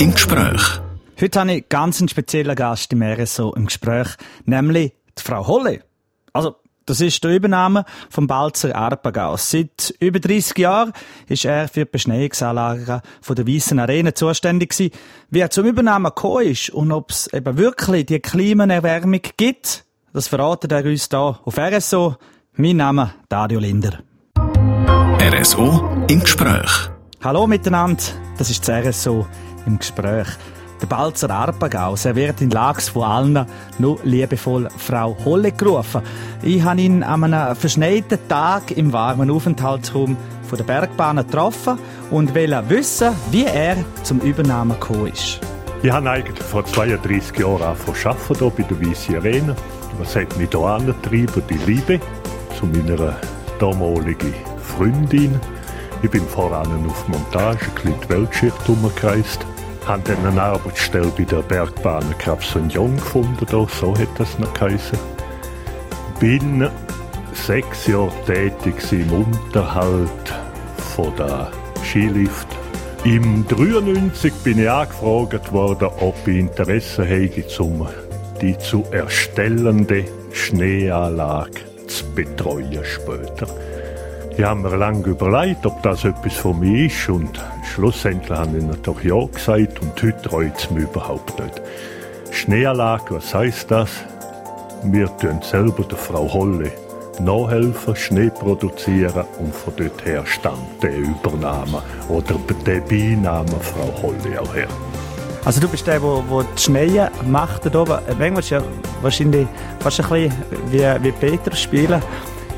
im Gespräch. Heute habe ich ganz einen speziellen Gast im RSO im Gespräch, nämlich die Frau Holle. Also, das ist der Übernahme vom Balzer Arpagaus. Seit über 30 Jahren ist er für die Beschneiungsanlagen von der Weissen Arena zuständig gewesen. Wie er zum Übernahmen gekommen ist und ob es eben wirklich die Klimaerwärmung gibt, das verratet er uns hier auf RSO. Mein Name ist Dario Linder. RSO im Gespräch. Hallo miteinander, das ist das RSO im Gespräch. Der Balzer Arpagaus, er wird in Lags von allen nur liebevoll Frau Holle gerufen. Ich habe ihn an einem verschneiten Tag im warmen Aufenthaltsraum von der Bergbahn getroffen und wollte wissen, wie er zum Übernahmen gekommen ist. Ich habe eigentlich vor 32 Jahren angefangen hier bei der Weisse Arena. Was hat mich hier angetrieben? Die Liebe zu meiner damaligen Freundin. Ich bin voran auf Montage, ein die Weltschicht umgereist. Habe dann eine Arbeitsstelle bei der Bergbahn Krabs-Jong gefunden, da, so hat das noch geheißen. Bin sechs Jahre tätig im Unterhalt von der Skilift. Im 93 bin ich angefragt worden, ob ich Interesse habe, um die zu erstellende Schneeanlage zu betreuen später. Ich habe mir lange überlegt, ob das etwas für mich ist und schlussendlich habe ich natürlich ja gesagt und heute reut es mich überhaupt nicht. Schneeanlage, was heißt das? Wir tun selber der Frau Holle nachhelfen, Schnee produzieren und von dort her stammt der Übernahme oder der Beiname Frau Holle auch her. Also du bist der, der, der die Schnee macht da oben. Manchmal ist ja wahrscheinlich fast ein bisschen wie, wie Peter spielen.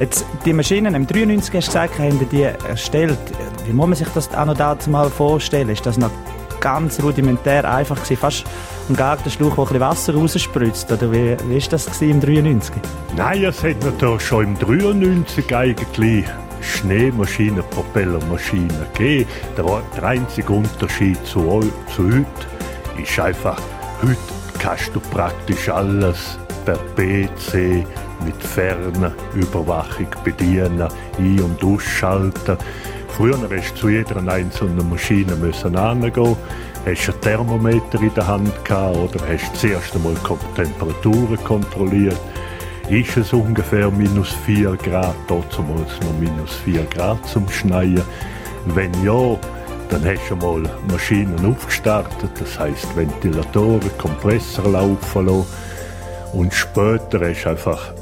Jetzt, die Maschinen im 93 hast du gesagt, haben die erstellt. Wie muss man sich das auch noch dazu mal vorstellen? Ist das noch ganz rudimentär einfach gewesen? Fast ein Gartenschlauch, der ein Wasser rausspritzt? Oder wie, ist das im 93? Nein, es hat natürlich schon im 93 eigentlich Schneemaschinen, Propellermaschinen gegeben. Der, der einzige Unterschied zu, zu heute ist einfach, heute kannst du praktisch alles per PC mit Fernüberwachung bedienen, ein- und ausschalten. Früher hast du zu jeder einzelnen Maschine müssen hingehen, hast ein Thermometer in der Hand gehabt oder hast zuerst einmal Temperaturen kontrolliert. Ist es ungefähr minus 4 Grad, dort muss noch minus 4 Grad zum Schneien. Wenn ja, dann hast du mal Maschinen aufgestartet, das heißt Ventilatoren, Kompressor laufen lassen. Und später hast du einfach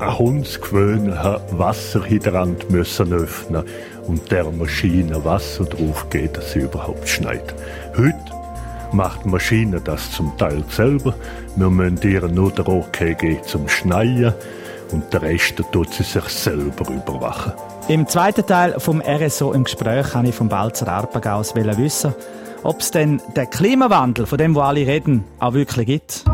ein hundsgewöhnlicher Wasserhydrant müssen öffnen und der Maschine Wasser drauf geben, dass sie überhaupt schneit. Heute macht die Maschine das zum Teil selber. Wir müssen ihr nur den Okay geben zum Schneien und der Rest tut sie sich selber überwachen. Im zweiten Teil vom RSO im Gespräch habe ich vom Balzer Arpagaus wissen, ob es denn den Klimawandel, von dem wo alle reden, auch wirklich gibt.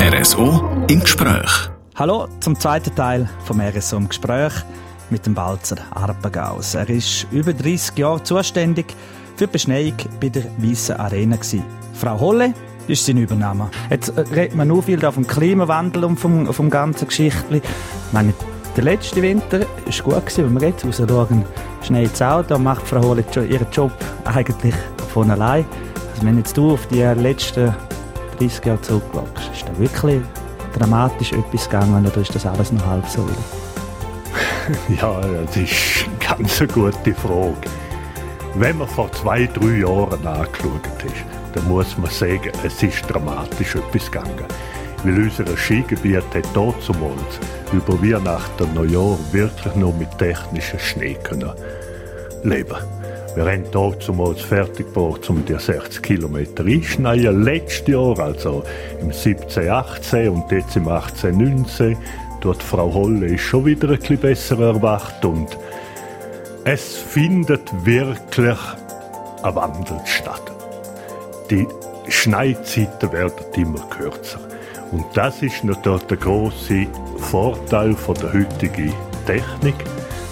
RSO im Gespräch. Hallo zum zweiten Teil vom RSO im Gespräch mit dem Balzer Arpagaus. Er ist über 30 Jahre zuständig für die Beschneiung bei der Weissen Arena. Gewesen. Frau Holle ist sein Übernahme. Jetzt redet man nur viel vom Klimawandel und vom, vom ganzen Geschichtli. Ich meine, der letzte Winter war gut, gewesen, wenn wir jetzt rausschauen, schneit auch. Da macht Frau Holle ihren Job eigentlich von allein. Also wenn jetzt du auf die letzten 30 Jahre zurückschaust, ist da wirklich dramatisch etwas gegangen oder ist das alles noch halb so ja, das ist eine ganz gute Frage. Wenn man vor zwei, drei Jahren angeschaut ist, dann muss man sagen, es ist dramatisch etwas gegangen. Weil unser Skigebiet hat damals über Weihnachten und Neujahr wirklich nur mit technischem Schnee können leben wir haben hier zumals fertig gebaut, um die 60 Kilometer einschneiden. Letztes Jahr, also im 17, 18 und jetzt im 18, 19, dort Frau Holle ist schon wieder ein bisschen besser erwacht und es findet wirklich ein Wandel statt. Die Schneidzeiten werden immer kürzer. Und das ist natürlich der große Vorteil von der heutigen Technik.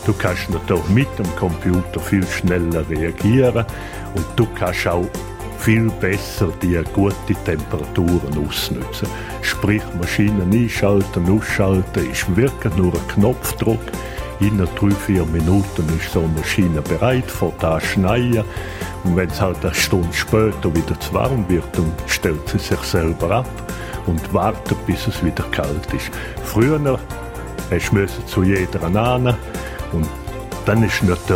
Du kannst natürlich mit dem Computer viel schneller reagieren und du kannst auch viel besser die guten Temperaturen ausnutzen. Sprich, Maschinen einschalten, ausschalten ist wirklich nur ein Knopfdruck. in drei, vier Minuten ist so eine Maschine bereit, vor da schneien. Und wenn es halt eine Stunde später wieder zu warm wird, dann stellt sie sich selber ab und wartet, bis es wieder kalt ist. Früher hast du zu jeder an und dann ist du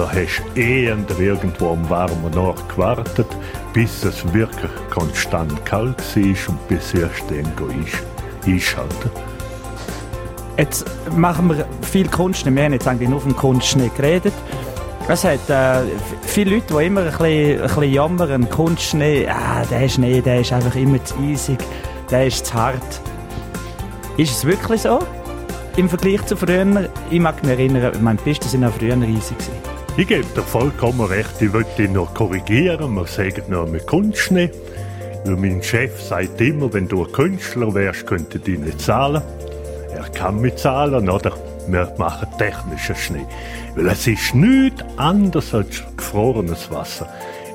eher irgendwo am warmen Ort gewartet, bis es wirklich konstant kalt war und bis erst dann einschalten. Jetzt machen wir viel Kunstschnee. Wir haben jetzt eigentlich nur vom Kunstschnee geredet. Es hat äh, viele Leute, die immer ein bisschen, ein bisschen jammern, Kunstschnee, ah, der Schnee, der ist einfach immer zu eisig, der ist zu hart. Ist es wirklich so? Im Vergleich zu früher? Ich mag mich erinnern, meine Pisten sind auch früher eisig Ich gebe dir vollkommen recht, ich würde dich noch korrigieren, wir sagen nur mit Kunstschnee. Weil mein Chef sagt immer, wenn du ein Künstler wärst, könnte ich nicht zahlen. Er kann mit zahlen, oder? Wir machen technischen Schnee. Weil es ist nichts anderes als gefrorenes Wasser.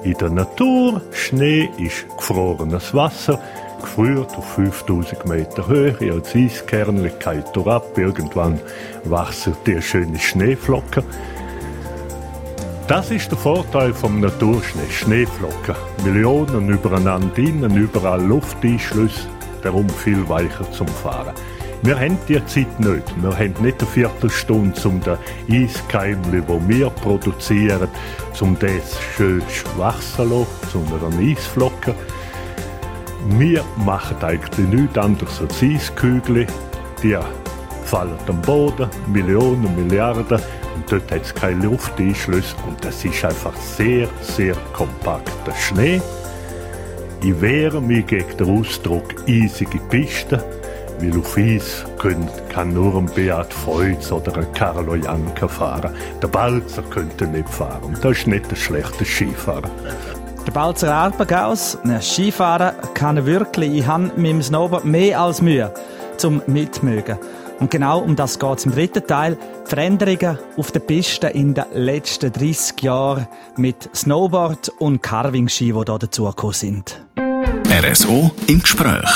In der Natur, Schnee ist gefrorenes Wasser, gefriert auf 5000 Meter Höhe, als Eiskerne, kalt ab, irgendwann wachsen die schönen Schneeflocken. Das ist der Vorteil vom Naturschnee, Schneeflocken. Millionen übereinander innen, überall Lufteinschlüsse, darum viel weicher zum Fahren. Wir haben die Zeit nicht. Wir haben nicht eine Viertelstunde, um den Eiskeimli, wo wir produzieren, um das schön wachsen zu lassen, zu einer Eisflocke. Wir machen eigentlich nichts anderes als Eiskügel. Die fallen am Boden, Millionen, Milliarden, und dort hat es keine Lufteinschlüsse. Und das ist einfach sehr, sehr kompakter Schnee. Ich wehre mich gegen den Ausdruck eisige Piste weil auf Eis können, kann nur ein Beat Feutz oder ein Carlo Janka fahren. Der Balzer könnte nicht fahren. Das ist nicht ein schlechter Skifahrer. Der Balzer Arpagaus, Skifahren kann er wirklich. Ich habe mit dem Snowboard mehr als Mühe zum Mitmögen. Und genau um das geht es im dritten Teil. Veränderungen auf der Piste in den letzten 30 Jahren mit Snowboard und Carving-Ski, die hier dazugekommen sind. RSO im Gespräch.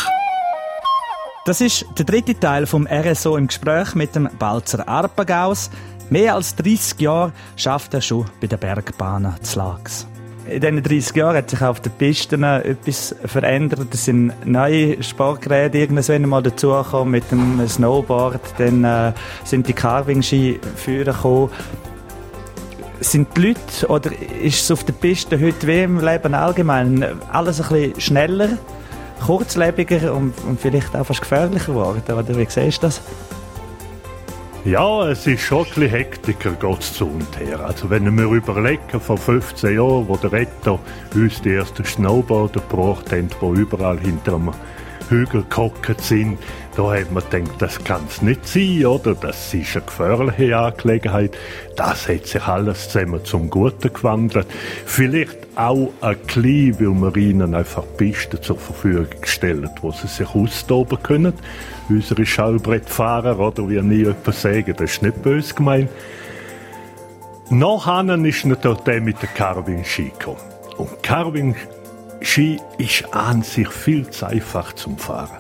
Das ist der dritte Teil vom RSO im Gespräch mit dem Balzer Arpagaus. Mehr als 30 Jahre schafft er schon bei den Bergbahnen zu Lags. In diesen 30 Jahren hat sich auf den Pisten etwas verändert. Es sind neue Sportgeräte irgendwann mal dazugekommen mit dem Snowboard. Dann äh, sind die Carving-Ski gekommen. Sind die Leute, oder ist es auf der Piste heute wie im Leben allgemein alles ein bisschen schneller? kurzlebiger und, und vielleicht auch fast gefährlicher geworden. Oder wie siehst du das? Ja, es ist schon ein bisschen hektiker, geht zu und her. Also wenn wir überlegen, vor 15 Jahren, wo der Retter uns die ersten Snowboarder gebracht haben, die überall hinter einem Hügel gehockt sind, da hat man gedacht, das kann es nicht sein, oder? Das ist eine gefährliche Angelegenheit. Das hat sich alles zusammen zum Guten gewandelt. Vielleicht auch ein bisschen, weil wir ihnen einfach Pisten zur Verfügung gestellt wo sie sich austoben können. Unsere Schallbrettfahrer, oder wie nie jemand sagen, das ist nicht böse gemeint. Nachher ist natürlich der mit der Carving-Ski gekommen. Und Carving-Ski ist an sich viel zu einfach zum Fahren.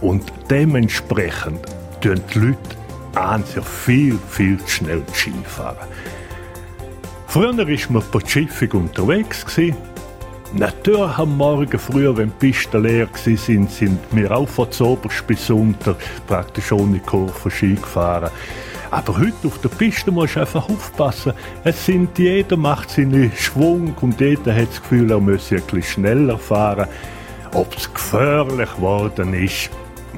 Und dementsprechend tun die Leute an sich viel, viel zu schnell Ski fahren. Früher war man schiffig unterwegs. Natürlich am Morgen früher, wenn die Pisten leer waren, sind wir auch von oberst bis unter praktisch ohne Kurve Ski gefahren. Aber heute auf der Piste musst du einfach aufpassen. Es sind, jeder macht seinen Schwung und jeder hat das Gefühl, er müsse bisschen schneller fahren. Ob es gefährlich geworden ist,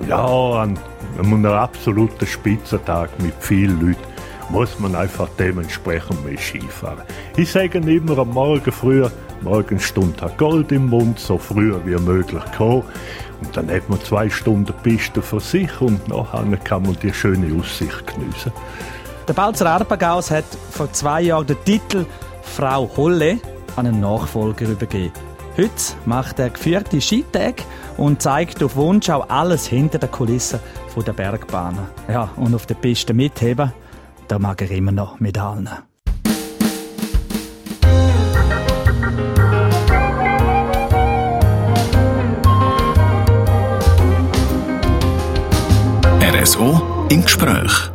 ja, an einem absoluten Spitzentag mit vielen Leuten muss man einfach dementsprechend mehr Skifahren. Ich sage immer am Morgen früh, Morgenstunde hat Gold im Mund, so früh wie möglich kommen. Und dann hat man zwei Stunden Piste für sich und nachher kann man die schöne Aussicht geniessen. Der Balzer Arpagaus hat vor zwei Jahren den Titel Frau Holle an einen Nachfolger übergeben. Heute macht er geführte Skitage und zeigt auf Wunsch auch alles hinter den Kulissen der Bergbahnen. Ja, und auf der Piste mitheben da mag er immer noch mit allen. RSO im Gespräch.